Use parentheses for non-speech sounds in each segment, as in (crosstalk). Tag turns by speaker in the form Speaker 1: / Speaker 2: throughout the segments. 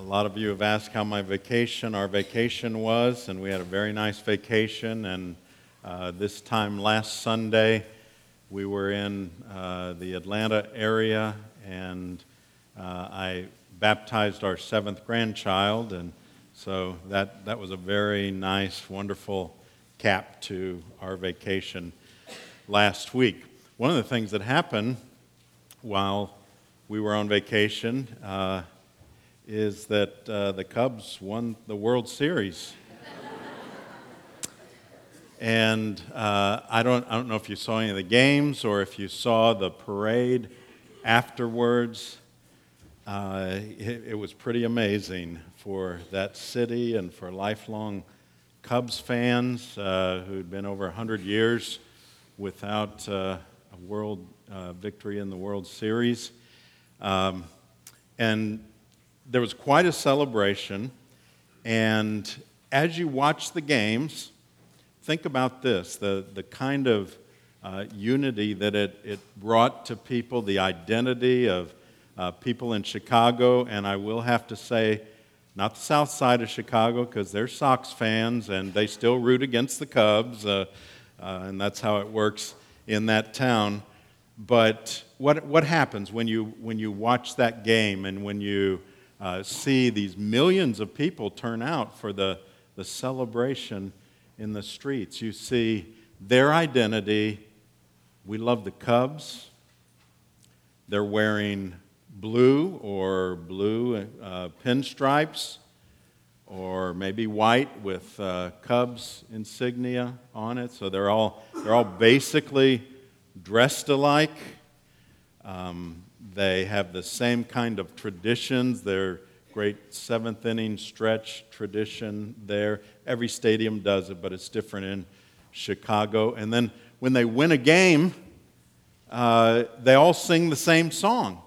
Speaker 1: a lot of you have asked how my vacation, our vacation was, and we had a very nice vacation. And uh, this time last Sunday, we were in uh, the Atlanta area, and uh, I baptized our seventh grandchild, and so that, that was a very nice, wonderful cap to our vacation last week. One of the things that happened while we were on vacation uh, is that uh, the Cubs won the World Series. and uh, I, don't, I don't know if you saw any of the games or if you saw the parade afterwards. Uh, it, it, was pretty amazing for that city and for lifelong Cubs fans uh, who'd been over 100 years without uh, a world uh, victory in the World Series. Um, and there was quite a celebration. And as you watch the games, think about this the, the kind of uh, unity that it, it brought to people, the identity of uh, people in Chicago. And I will have to say, not the south side of Chicago, because they're Sox fans and they still root against the Cubs, uh, uh and that's how it works in that town. But what, what happens when you, when you watch that game and when you uh, see these millions of people turn out for the, the celebration in the streets. You see their identity. We love the Cubs. They're wearing blue or blue uh, pinstripes, or maybe white with uh, Cubs insignia on it. So they're all, they're all basically dressed alike. Um, they have the same kind of traditions. Their great seventh inning stretch tradition there. Every stadium does it, but it's different in Chicago. And then when they win a game, uh, they all sing the same song.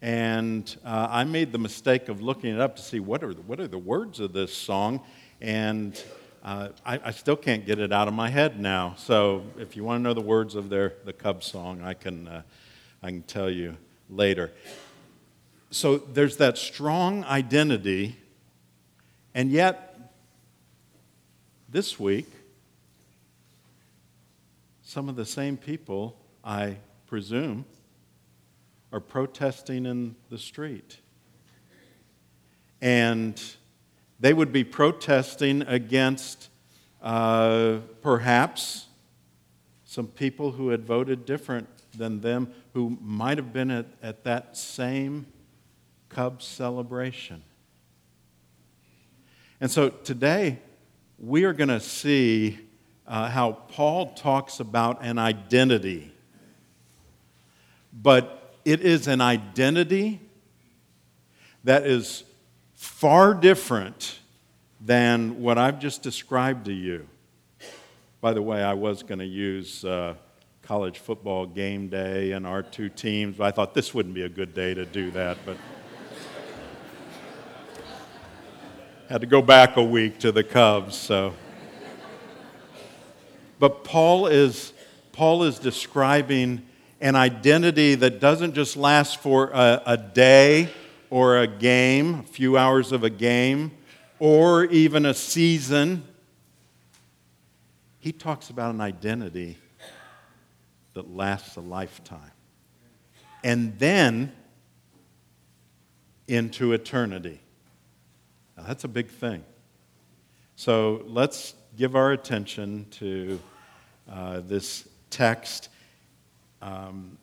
Speaker 1: And uh, I made the mistake of looking it up to see what are the, what are the words of this song. And uh, I, I, still can't get it out of my head now. So if you want to know the words of their, the Cubs song, I can uh, I can tell you later. So there's that strong identity, and yet, this week, some of the same people, I presume, are protesting in the street. And they would be protesting against uh, perhaps some people who had voted different than them who might have been at, at that same Cubs celebration. And so today, we are going to see uh, how Paul talks about an identity. But it is an identity that is far different than what I've just described to you. By the way, I was going to use. Uh, college football game day and our two teams. I thought this wouldn't be a good day to do that, but had to go back a week to the Cubs. So, but Paul is Paul is describing an identity that doesn't just last for a, a day or a game, a few hours of a game, or even a season. He talks about an identity that lasts a lifetime. And then into eternity. Now, that's a big thing. So let's give our attention to uh, this text. Um,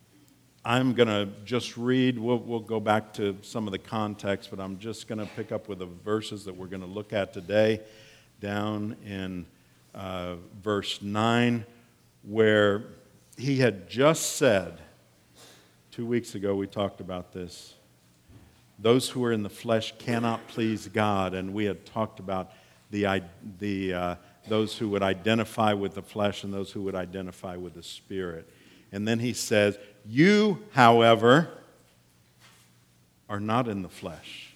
Speaker 1: I'm going to just read, we'll, we'll go back to some of the context, but I'm just going to pick up with the verses that we're going to look at today down in uh, verse 9, where he had just said, two weeks ago we talked about this, those who are in the flesh cannot please God. And we had talked about the, the, uh, those who would identify with the flesh and those who would identify with the spirit. And then he says, You, however, are not in the flesh,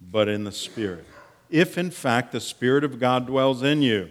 Speaker 1: but in the spirit. If in fact the Spirit of God dwells in you.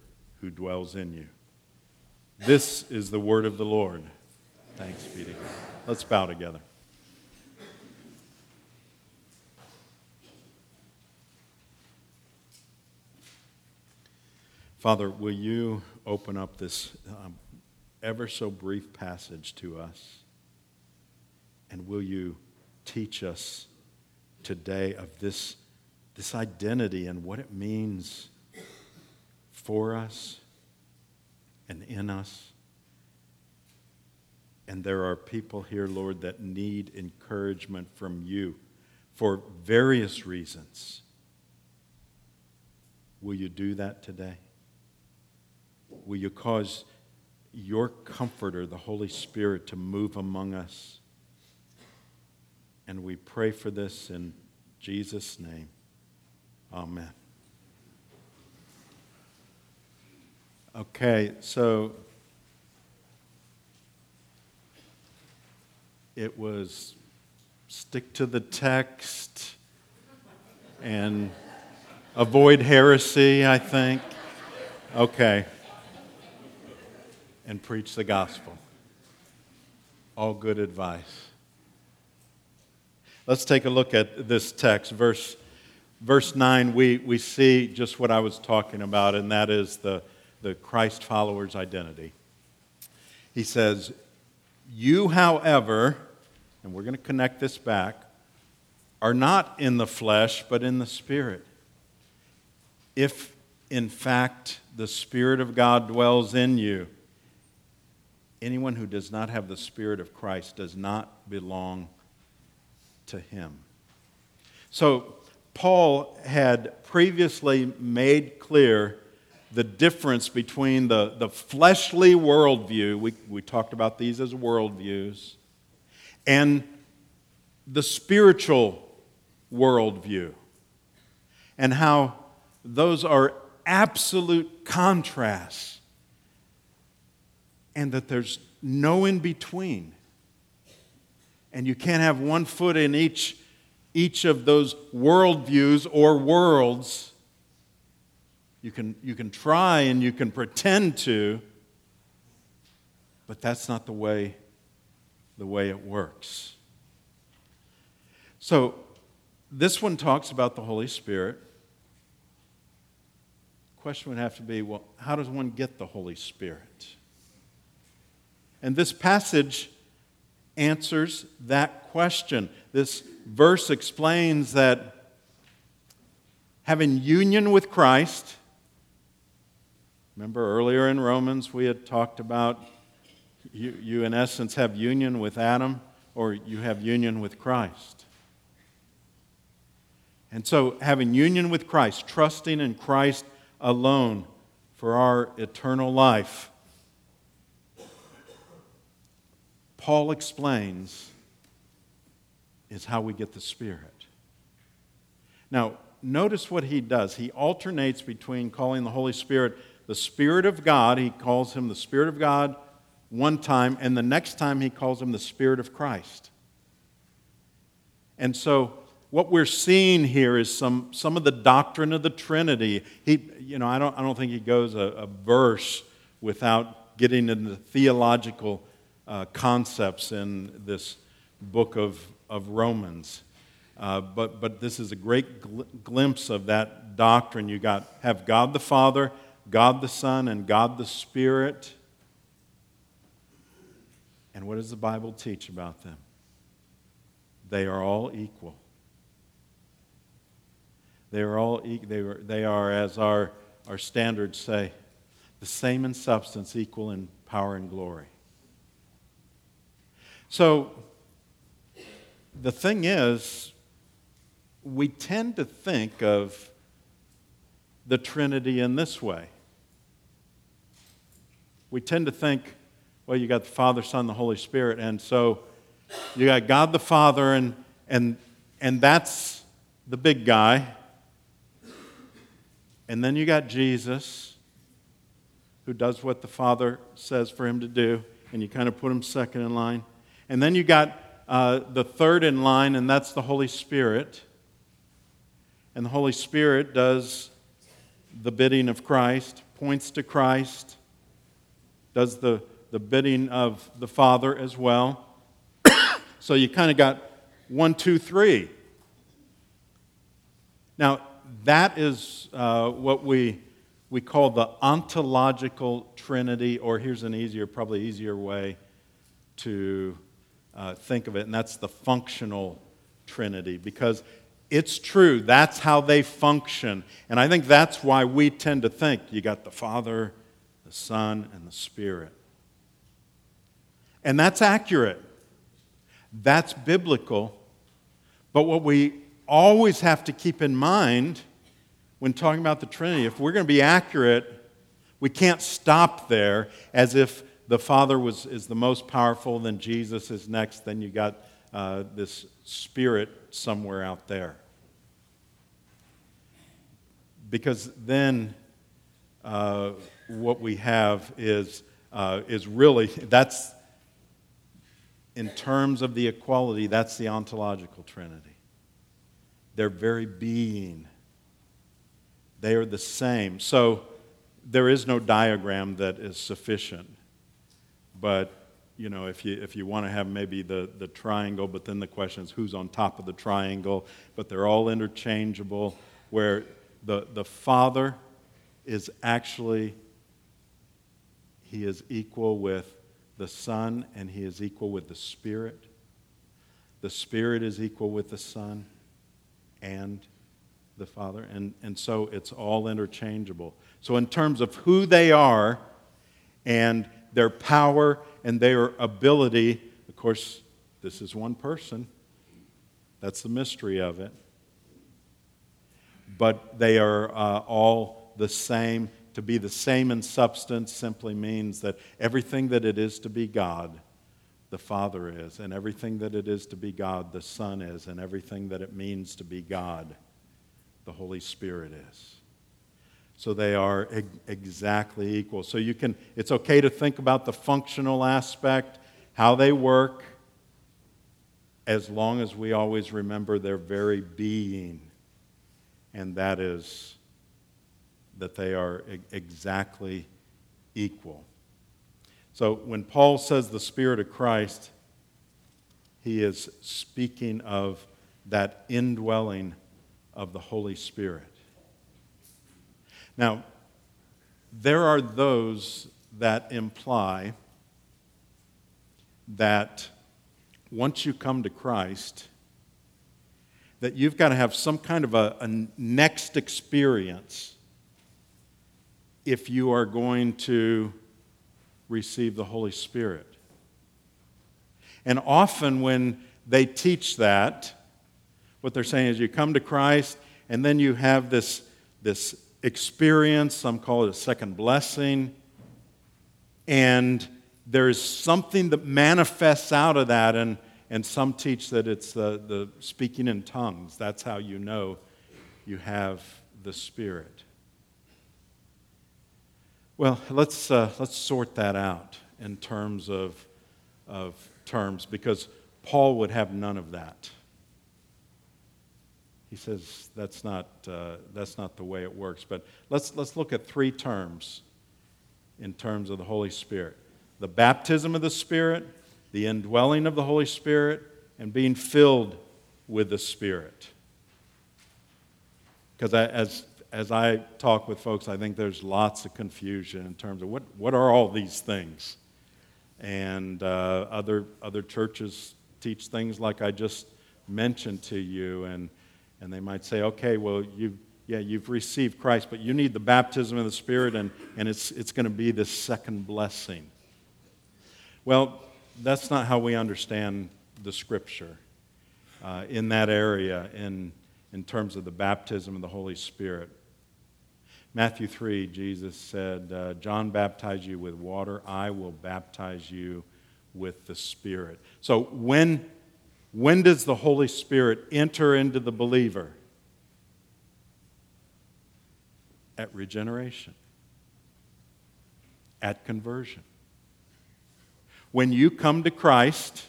Speaker 1: who dwells in you. This is the word of the Lord. Thanks be to God. Let's bow together. Father, will you open up this um, ever so brief passage to us? And will you teach us today of this, this identity and what it means for us and in us? And there are people here, Lord, that need encouragement from you for various reasons. Will you do that today? Will you cause your comforter, the Holy Spirit, to move among us? And we pray for this in Jesus' name. Amen. Okay, so it was stick to the text and avoid heresy, I think. Okay. And preach the gospel. All good advice. Let's take a look at this text. Verse, verse 9, we, we see just what I was talking about, and that is the, the Christ follower's identity. He says, You, however, and we're going to connect this back, are not in the flesh, but in the Spirit. If, in fact, the Spirit of God dwells in you, anyone who does not have the Spirit of Christ does not belong to him. So, Paul had previously made clear the difference between the, the fleshly worldview, we, we talked about these as worldviews, and the spiritual worldview, and how those are absolute contrasts, and that there's no in between and you can't have one foot in each, each of those worldviews or worlds. You can, you can try and you can pretend to, but that's not the way, the way it works. So, this one talks about the Holy Spirit. Question would have to be well, how does one get the Holy Spirit? And this passage answers that question. This verse explains that having union with Christ, remember earlier in Romans we had talked about you, you, in essence, have union with Adam or you have union with Christ. And so, having union with Christ, trusting in Christ alone for our eternal life Paul explains is how we get the Spirit. Now, notice what he does. He alternates between calling the Holy Spirit the Spirit of God, he calls him the Spirit of God one time, and the next time he calls him the Spirit of Christ. And so, what we're seeing here is some, some of the doctrine of the Trinity. He, you know, I don't, I don't think he goes a, a verse without getting into the theological uh, concepts in this book of, of Romans. Uh, but, but this is a great gl- glimpse of that doctrine. You got have God the Father, God the Son, and God the Spirit. And what does the Bible teach about them? They are all equal. They are all e- they, they are, as our, our standards say, the same in substance, equal in power and glory. So the thing is, we tend to think of the Trinity in this way. We tend to think, well, you got the Father, Son, the Holy Spirit, and so you got God the Father, and, and, And that's the big guy. And then you got Jesus, who does what the Father says for him to do, and you kind of put him second in line. And then you got uh, the third in line, and that's the Holy Spirit. And the Holy Spirit does the bidding of Christ, points to Christ, does the, the bidding of the Father as well. (coughs) so you kind of got one, two, three. Now, that is uh, what we, we call the ontological trinity, or here's an easier, probably easier way to uh, think of it, and that's the functional trinity, because it's true, that's how they function. And I think that's why we tend to think you got the Father, the Son, and the Spirit. And that's accurate. That's biblical. But what we always have to keep in mind when talking about the Trinity, if we're going to be accurate, we can't stop there as if the Father was, is the most powerful, then Jesus is next, then you got uh, this Spirit somewhere out there. Because then uh, what we have is, uh, is really, that's, in terms of the equality, that's the ontological Trinity their very being. They are the same. So there is no diagram that is sufficient. But, you know, if you, if you want to have maybe the, the triangle, but then the question is who's on top of the triangle, but they're all interchangeable, where the, the Father is actually, he is equal with the Son and he is equal with the Spirit. The Spirit is equal with the Son and the Father. And, and so it's all interchangeable. So, in terms of who they are and their power and their ability, of course, this is one person. That's the mystery of it. But they are uh, all the same. To be the same in substance simply means that everything that it is to be God the Father is, and everything that it is to be God, the Son is, and everything that it means to be God, the Holy Spirit is. So they are exactly equal. So you can, it's okay to think about the functional aspect, how they work, as long as we always remember their very being, and that is that they are exactly equal. So when Paul says the Spirit of Christ, he is speaking of that indwelling of the Holy Spirit. Now, there are those that imply that once you come to Christ, that you've got to have some kind of a, a next experience if you are going to receive the Holy Spirit. And often, when they teach that, what they're saying is you come to Christ and then you have this, this experience, some call it a second blessing, and there's something that manifests out of that, and, and some teach that it's the, the speaking in tongues. That's how you know you have the Spirit. Well, let's, uh, let's sort that out in terms of, of terms because Paul would have none of that. He says that's not, uh, that's not the way it works. But let's, let's look at three terms in terms of the Holy Spirit the baptism of the Spirit, the indwelling of the Holy Spirit, and being filled with the Spirit. Because as as I talk with folks, I think there's lots of confusion in terms of what, what are all these things? And uh, other, other churches teach things like I just mentioned to you, and, and they might say, okay, well, you, yeah, you've received Christ, but you need the baptism of the Spirit, and, and it's, it's going to be this second blessing. Well, that's not how we understand the Scripture uh, in that area in, in terms of the baptism of the Holy Spirit. Matthew 3, Jesus said, uh, John baptized you with water, I will baptize you with the Spirit. So when When does the Holy Spirit enter into the believer? At regeneration, at conversion. When you come to Christ,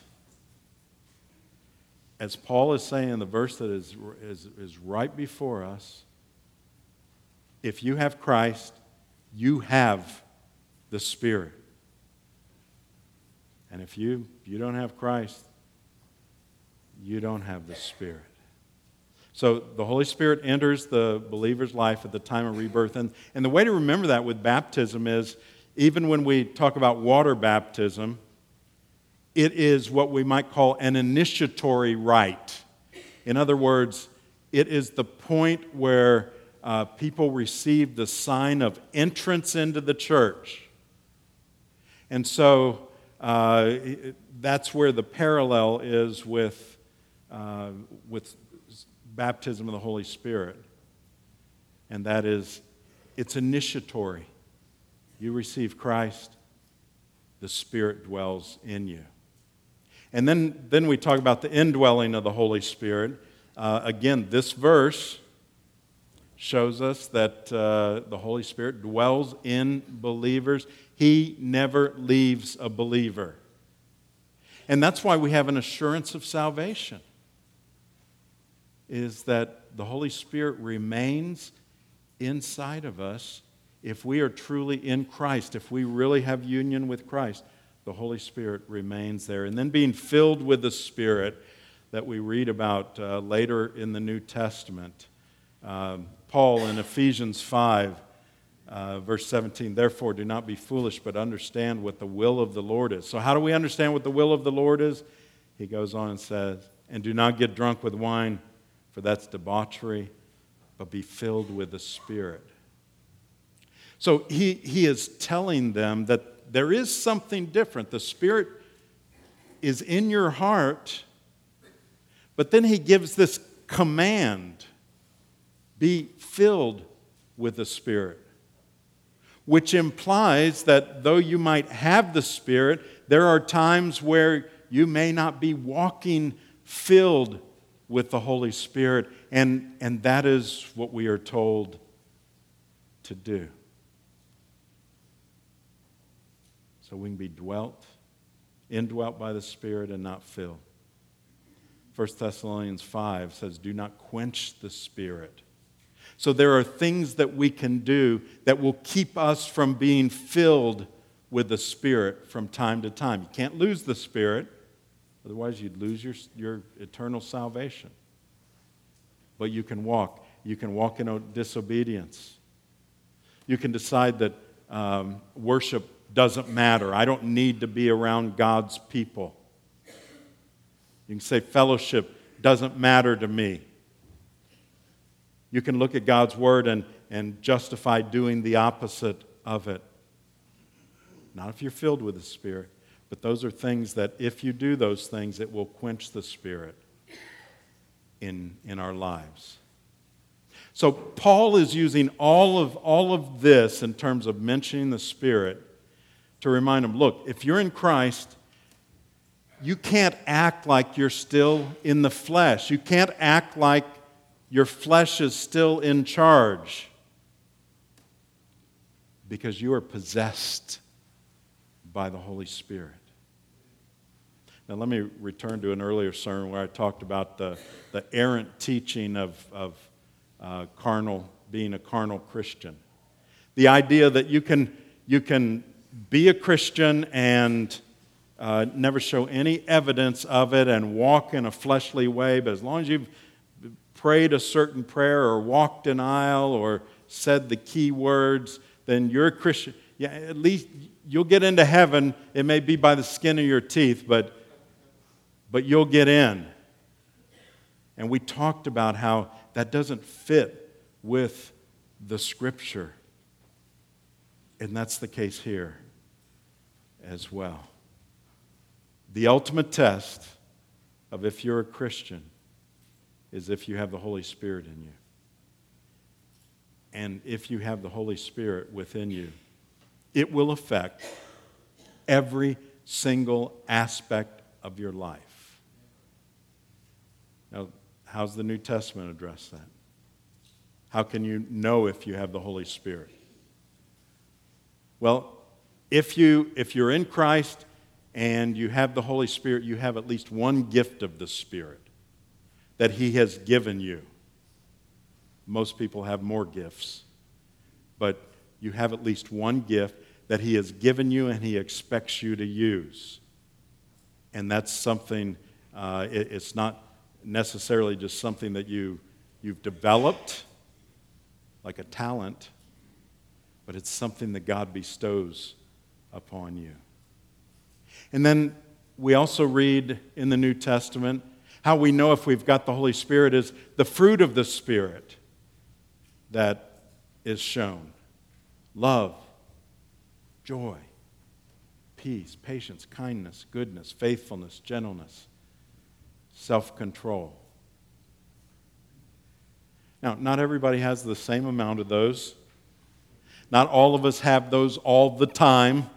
Speaker 1: as Paul is saying in the verse that is, is, is right before us, if you have Christ, you have the Spirit. And if you, you don't have Christ, you don't have the Spirit. So the Holy Spirit enters the believer's life at the time of rebirth. And, and the way to remember that with baptism is even when we talk about water baptism, it is what we might call an initiatory rite. In other words, it is the point where uh, people receive the sign of entrance into the church. And so uh, that's where the parallel is with, uh, with baptism of the Holy Spirit. And that is, it's initiatory. You receive Christ, the Spirit dwells in you. And then, then we talk about the indwelling of the Holy Spirit. Uh, again, this verse shows us that uh, the Holy Spirit dwells in believers. He never leaves a believer. And that's why we have an assurance of salvation. Is that the Holy Spirit remains inside of us if we are truly in Christ, if we really have union with Christ the Holy Spirit remains there. And then being filled with the Spirit that we read about uh, later in the New Testament. Um, Paul in Ephesians 5, uh, verse 17, therefore do not be foolish, but understand what the will of the Lord is. So, how do we understand what the will of the Lord is? He goes on and says, and do not get drunk with wine, for that's debauchery, but be filled with the Spirit. So, he, he is telling them that there is something different. The Spirit is in your heart, but then He gives this command be filled with the Spirit, which implies that though you might have the Spirit, there are times where you may not be walking filled with the Holy Spirit, and, and that is what we are told to do. so we can be dwelt, indwelt by the Spirit and not filled. 1 Thessalonians 5 says, Do not quench the Spirit. So there are things that we can do that will keep us from being filled with the Spirit from time to time. You can't lose the Spirit, otherwise, you'd lose your, your eternal salvation. But you can walk. You can walk in disobedience. You can decide that um, worship doesn't matter. I don't need to be around God's people. You can say fellowship doesn't matter to me. You can look at God's word and, and justify doing the opposite of it. Not if you're filled with the Spirit, but those are things that if you do those things, it will quench the Spirit in, in our lives. So Paul is using all of, all of this in terms of mentioning the Spirit to remind them look, if you're in Christ, you can't act like you're still in the flesh. You can't act like your flesh is still in charge because you are possessed by the Holy Spirit. Now, let me return to an earlier sermon where I talked about the, the errant teaching of, of uh, carnal, being a carnal Christian. The idea that you can, you can be a Christian and uh, never show any evidence of it and walk in a fleshly way, but as long as you've prayed a certain prayer or walked an aisle or said the key words, then you're a Christian. Yeah, at least you'll get into heaven. It may be by the skin of your teeth, but, but you'll get in. And we talked about how that doesn't fit with the scripture. And that's the case here as well. The ultimate test of if you're a Christian is if you have the Holy Spirit in you. And if you have the Holy Spirit within you, it will affect every single aspect of your life. Now, how's the New Testament address that? How can you know if you have the Holy Spirit? Well, if, you, if you're in Christ and you have the Holy Spirit, you have at least one gift of the Spirit that He has given you. Most people have more gifts, but you have at least one gift that He has given you and He expects you to use. And that's something, uh, it, it's not necessarily just something that you, you've developed, like a talent, but it's something that God bestows upon you. And then we also read in the New Testament how we know if we've got the Holy Spirit is the fruit of the Spirit that is shown love, joy, peace, patience, kindness, goodness, faithfulness, gentleness, self control. Now, not everybody has the same amount of those. Not all of us have those all the time.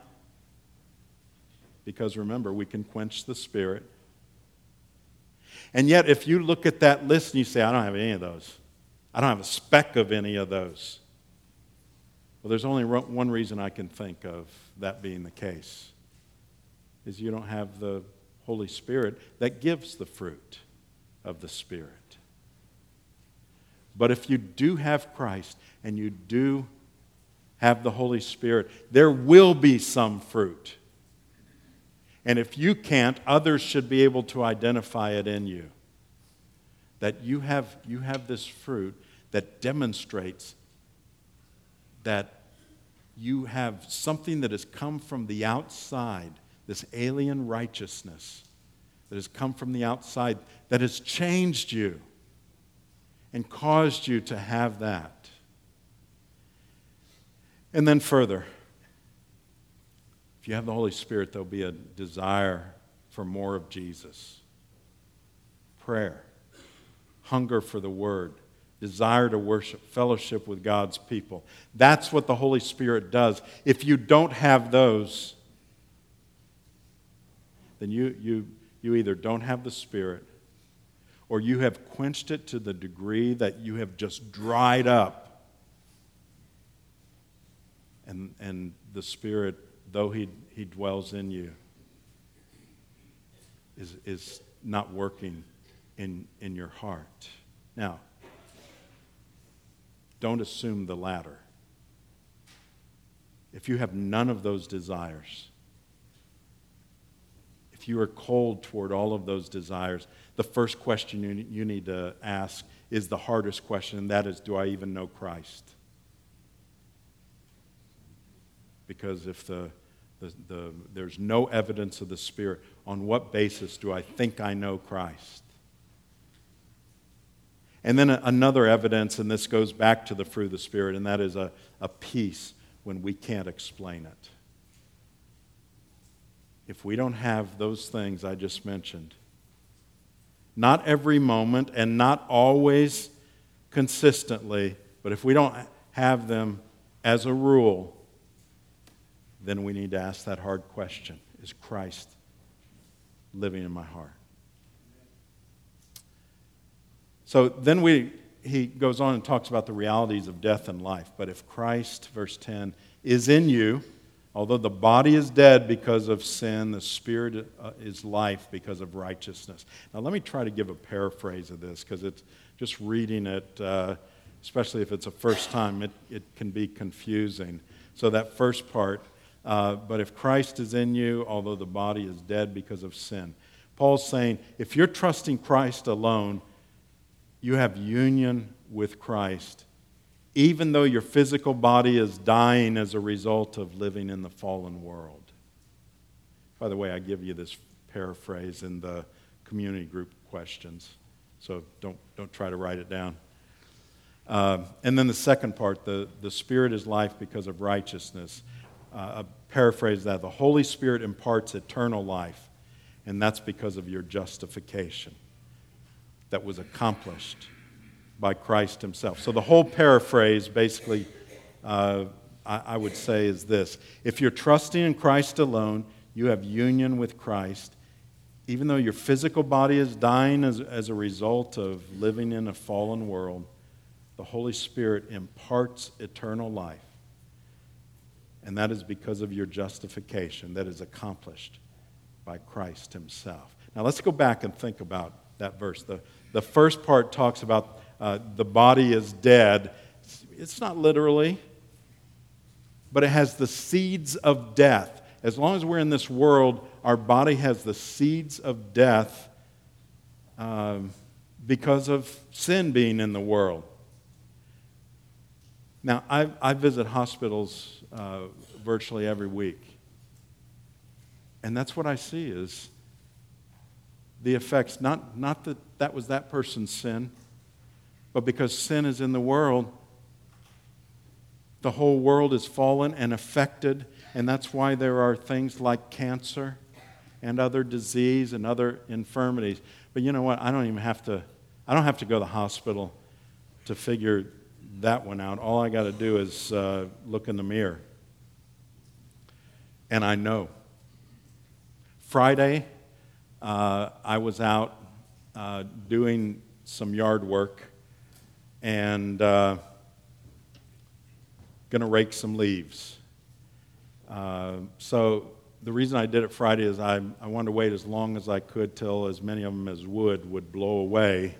Speaker 1: Because remember, we can quench the spirit. And yet, if you look at that list and you say, I don't have any of those, I don't have a speck of any of those. Well, there's only one reason I can think of that being the case is you don't have the Holy Spirit that gives the fruit of the Spirit. But if you do have Christ and you do have the Holy Spirit, there will be some fruit. And if you can't, others should be able to identify it in you. That you have, you have this fruit that demonstrates that you have something that has come from the outside, this alien righteousness that has come from the outside that has changed you and caused you to have that. And then further, if you have the Holy Spirit, there'll be a desire for more of Jesus. Prayer, hunger for the Word, desire to worship, fellowship with God's people. That's what the Holy Spirit does. If you don't have those, then you, you, you either don't have the Spirit or you have quenched it to the degree that you have just dried up. And, and the Spirit, though he, he dwells in you, is, is not working in, in your heart. Now, don't assume the latter. If you have none of those desires, if you are cold toward all of those desires, the first question you, you need to ask is the hardest question, and that is Do I even know Christ? Because if the, the, the, there's no evidence of the Spirit, on what basis do I think I know Christ? And then another evidence, and this goes back to the fruit of the Spirit, and that is a, a peace when we can't explain it. If we don't have those things I just mentioned, not every moment and not always consistently, but if we don't have them as a rule, then we need to ask that hard question Is Christ living in my heart? So then we, he goes on and talks about the realities of death and life. But if Christ, verse 10, is in you, Although the body is dead because of sin, the spirit uh, is life because of righteousness. Now, let me try to give a paraphrase of this because it's just reading it, uh, especially if it's a first time, it, it can be confusing. So, that first part, uh, but if Christ is in you, although the body is dead because of sin. Paul's saying if you're trusting Christ alone, you have union with Christ even though your physical body is dying as a result of living in the fallen world. By the way, I give you this paraphrase in the community group questions, so don't, don't try to write it down. Uh, and then the second part the, the Spirit is life because of righteousness. Uh, paraphrase that the Holy Spirit imparts eternal life, and that's because of your justification that was accomplished by Christ himself. So the whole paraphrase basically, uh, I, I would say, is this If you're trusting in Christ alone, you have union with Christ, even though your physical body is dying as, as a result of living in a fallen world, the Holy Spirit imparts eternal life. And that is because of your justification that is accomplished by Christ Himself. Now let's go back and think about that verse. The, the first part talks about uh, the body is dead. It's not literally, but it has the seeds of death. As long as we're in this world, our body has the seeds of death um, because of sin being in the world. Now, I, I visit hospitals uh, virtually every week. And that's what I see is the effects, not, not that that was that person's sin, but because sin is in the world, the whole world is fallen and affected, and that's why there are things like cancer and other disease and other infirmities. But you know what? I don't even have to, I don't have to go to the hospital to figure that one out. All I got to do is uh, look in the mirror. And I know. Friday, uh, I was out uh, doing some yard work and uh, going to rake some leaves. Uh, so the reason I did it Friday is I, I wanted to wait as long as I could till as many of them as would would blow away.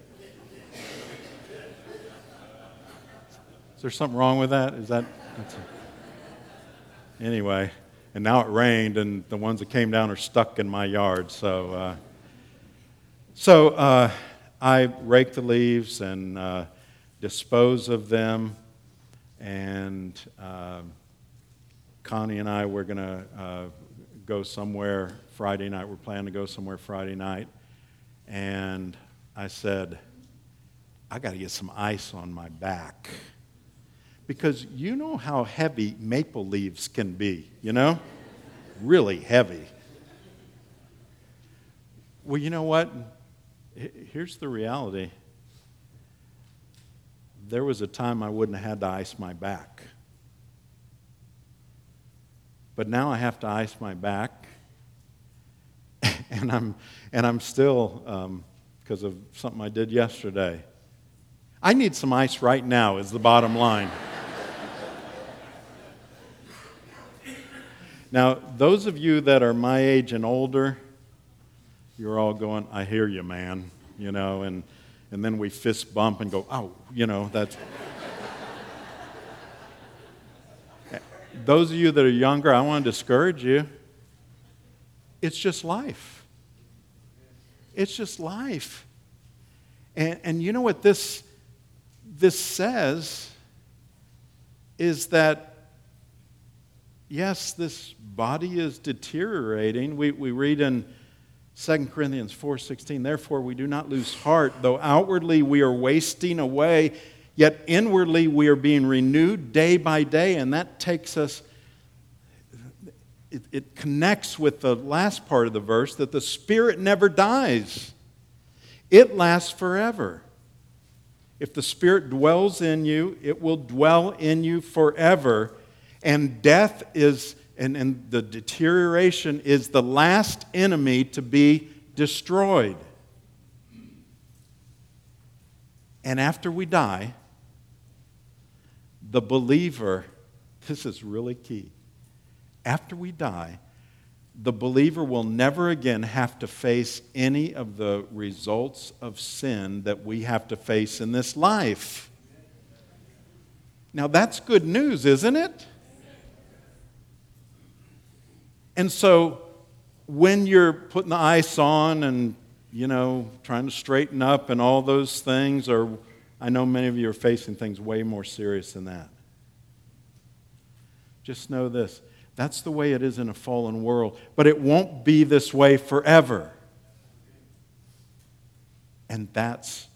Speaker 1: Is there something wrong with that? Is that? A, anyway, and now it rained, and the ones that came down are stuck in my yard. So, uh, so uh, I rake the leaves and uh, dispose of them, and uh, Connie and I were going to uh, go somewhere Friday night. We're planning to go somewhere Friday night. And I said, I got to get some ice on my back. Because you know how heavy maple leaves can be, you know? really heavy. Well, you know what? Here's the reality. There was a time I wouldn't have had to ice my back. But now I have to ice my back. (laughs) and, I'm, and I'm still, because um, of something I did yesterday. I need some ice right now, is the bottom line. Now, those of you that are my age and older, you're all going, I hear you, man, you know, and, and then we fist bump and go, oh, you know, that's. (laughs) those of you that are younger, I want to discourage you. It's just life. It's just life. And, and you know what this, this says is that, yes, this body is deteriorating. We, we read in 2 Corinthians 4:16, therefore we do not lose heart, though outwardly we are wasting away Yet inwardly we are being renewed day by day, and that takes us, it, it, connects with the last part of the verse that the Spirit never dies, it lasts forever. If the Spirit dwells in you, it will dwell in you forever. And death is, and, and the deterioration is the last enemy to be destroyed. And after we die, the believer, this is really key. After we die, the believer will never again have to face any of the results of sin that we have to face in this life. Now, that's good news, isn't it? And so, when you're putting the ice on and, you know, trying to straighten up and all those things, or I know many of you are facing things way more serious than that. Just know this that's the way it is in a fallen world, but it won't be this way forever. And that's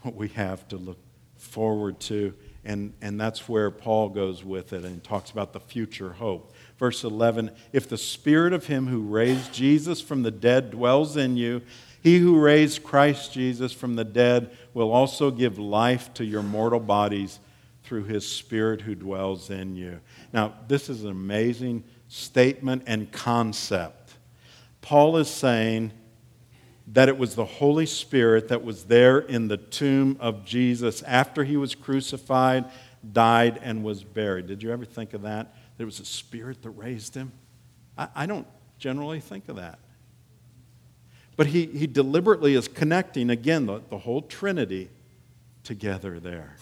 Speaker 1: what we have to look forward to. And, and that's where Paul goes with it and talks about the future hope. Verse 11 If the spirit of him who raised Jesus from the dead dwells in you, he who raised Christ Jesus from the dead will also give life to your mortal bodies through his spirit who dwells in you. Now, this is an amazing statement and concept. Paul is saying that it was the Holy Spirit that was there in the tomb of Jesus after he was crucified, died, and was buried. Did you ever think of that? There was a spirit that raised him? I, I don't generally think of that. But he, he deliberately is connecting, again, the, the whole Trinity together there.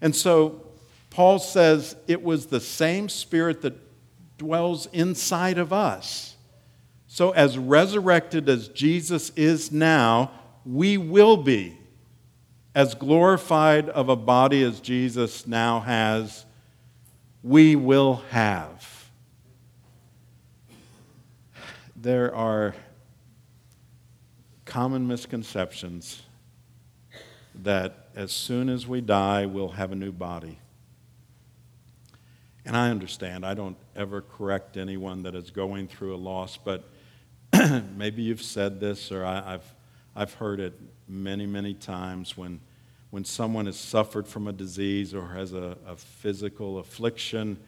Speaker 1: And so Paul says it was the same spirit that dwells inside of us. So, as resurrected as Jesus is now, we will be as glorified of a body as Jesus now has, we will have. There are common misconceptions that as soon as we die, we'll have a new body. And I understand, I don't ever correct anyone that is going through a loss, but (clears throat) maybe you've said this, or I, have I've heard it many, many times when, when someone has suffered from a disease or has a, a physical affliction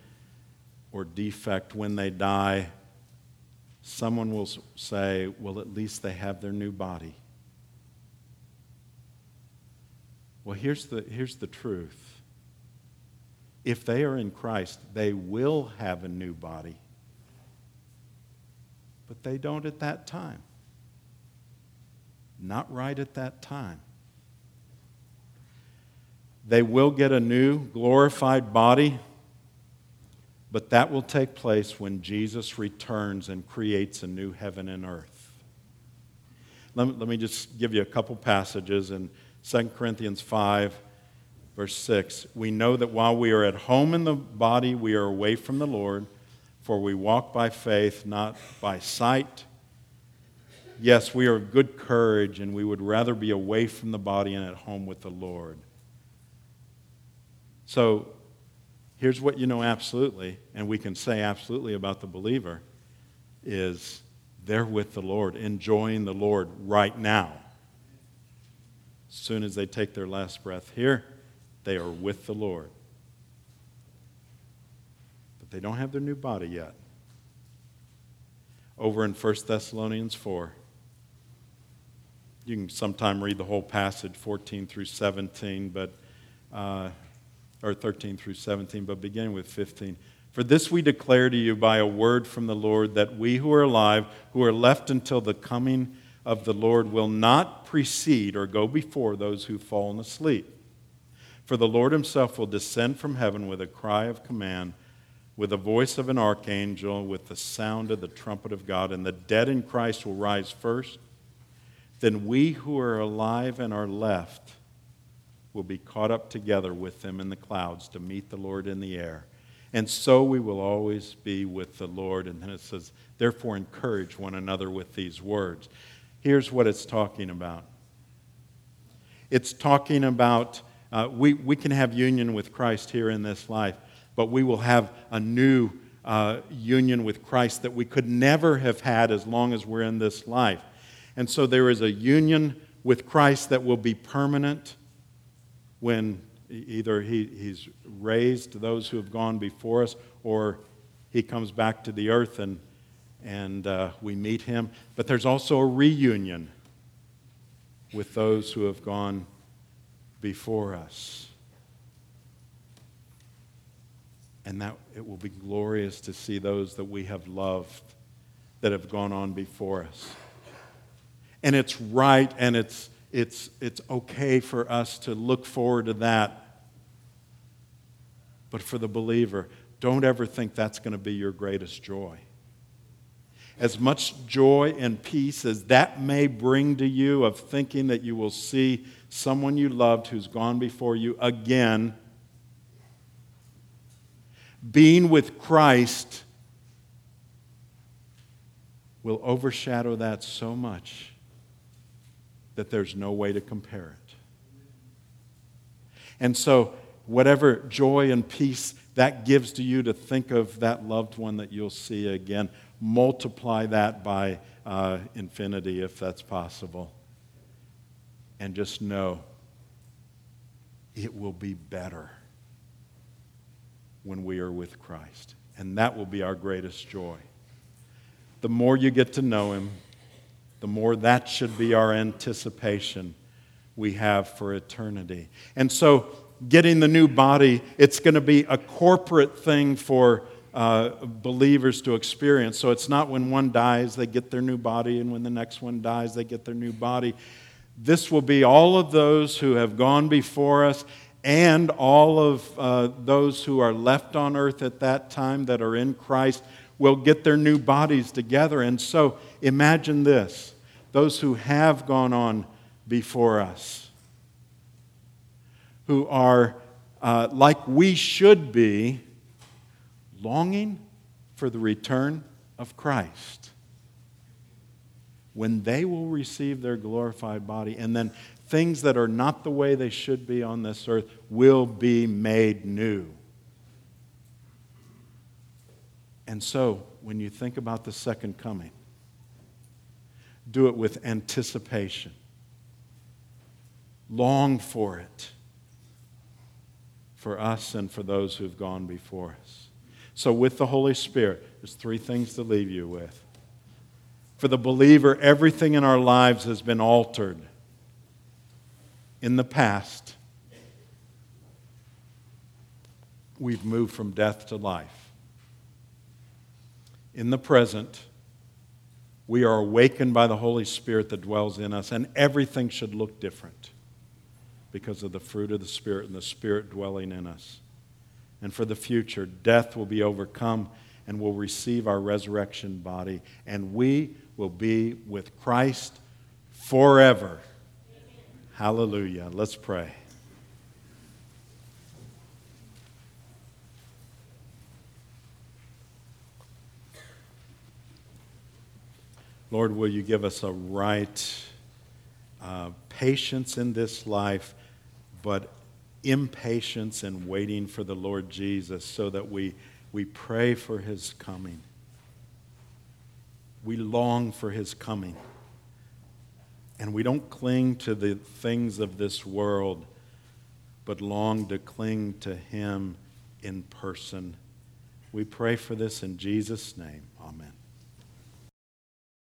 Speaker 1: or defect when they die, someone will say, well, at least they have their new body. Well, here's the, here's the truth. If they are in Christ, they will have a new body. But they don't at that time. Not right at that time. They will get a new glorified body, but that will take place when Jesus returns and creates a new heaven and earth. Let me, let me just give you a couple passages in 2 Corinthians 5, verse 6. We know that while we are at home in the body, we are away from the Lord, for we walk by faith, not by sight. Yes, we are of good courage, and we would rather be away from the body and at home with the Lord. So, here's what you know absolutely, and we can say absolutely about the believer is they're with the Lord, enjoying the Lord right now. As soon as they take their last breath here, they are with the Lord. But they don't have their new body yet. Over in 1 Thessalonians 4, you can sometime read the whole passage, 14 through 17, but, uh, or 13 through 17, but beginning with 15. For this we declare to you by a word from the Lord that we who are alive, who are left until the coming of the Lord will not precede or go before those who've fallen asleep. For the Lord himself will descend from heaven with a cry of command, with the voice of an archangel, with the sound of the trumpet of God, and the dead in Christ will rise first. Then we who are alive and are left will be caught up together with them in the clouds to meet the Lord in the air. And so we will always be with the Lord. And then it says, therefore, encourage one another with these words. Here's what it's talking about it's talking about uh, we, we can have union with Christ here in this life, but we will have a new uh, union with Christ that we could never have had as long as we're in this life. And so there is a union with Christ that will be permanent when either he, he's raised those who have gone before us or he comes back to the earth and and uh, we meet him. But there's also a reunion with those who have gone before us. And that it will be glorious to see those that we have loved that have gone on before us. And it's right and it's, it's, it's okay for us to look forward to that. But for the believer, don't ever think that's going to be your greatest joy as much joy and peace as that may bring to you of thinking that you will see someone you loved who's gone before you again, being with Christ will overshadow that so much that there's no way to compare it. And so, whatever joy and peace that gives to you to think of that loved one that you'll see again, multiply that by uh, infinity if that's possible. And just know it will be better when we are with Christ. And that will be our greatest joy. The more you get to know Him, the more that should be our anticipation we have for eternity. And so, getting the new body, it's going to be a corporate thing for uh, believers to experience. So, it's not when one dies, they get their new body, and when the next one dies, they get their new body. This will be all of those who have gone before us and all of uh, those who are left on earth at that time that are in Christ will get their new bodies together. And so imagine this those who have gone on before us, who are uh, like we should be, longing for the return of Christ. When they will receive their glorified body, and then things that are not the way they should be on this earth will be made new. And so, when you think about the second coming, do it with anticipation. Long for it for us and for those who've gone before us. So, with the Holy Spirit, there's three things to leave you with. For the believer, everything in our lives has been altered in the past, we've moved from death to life. In the present, we are awakened by the Holy Spirit that dwells in us, and everything should look different because of the fruit of the Spirit and the Spirit dwelling in us. And for the future, death will be overcome and we'll receive our resurrection body, and we will be with Christ forever. Hallelujah. Let's pray. Lord, will you give us a right uh, patience in this life, but impatience in waiting for the Lord Jesus so that we, we pray for his coming. We long for his coming and we don't cling to the things of this world, but long to cling to Him in person. We pray for this in Jesus' name. Amen.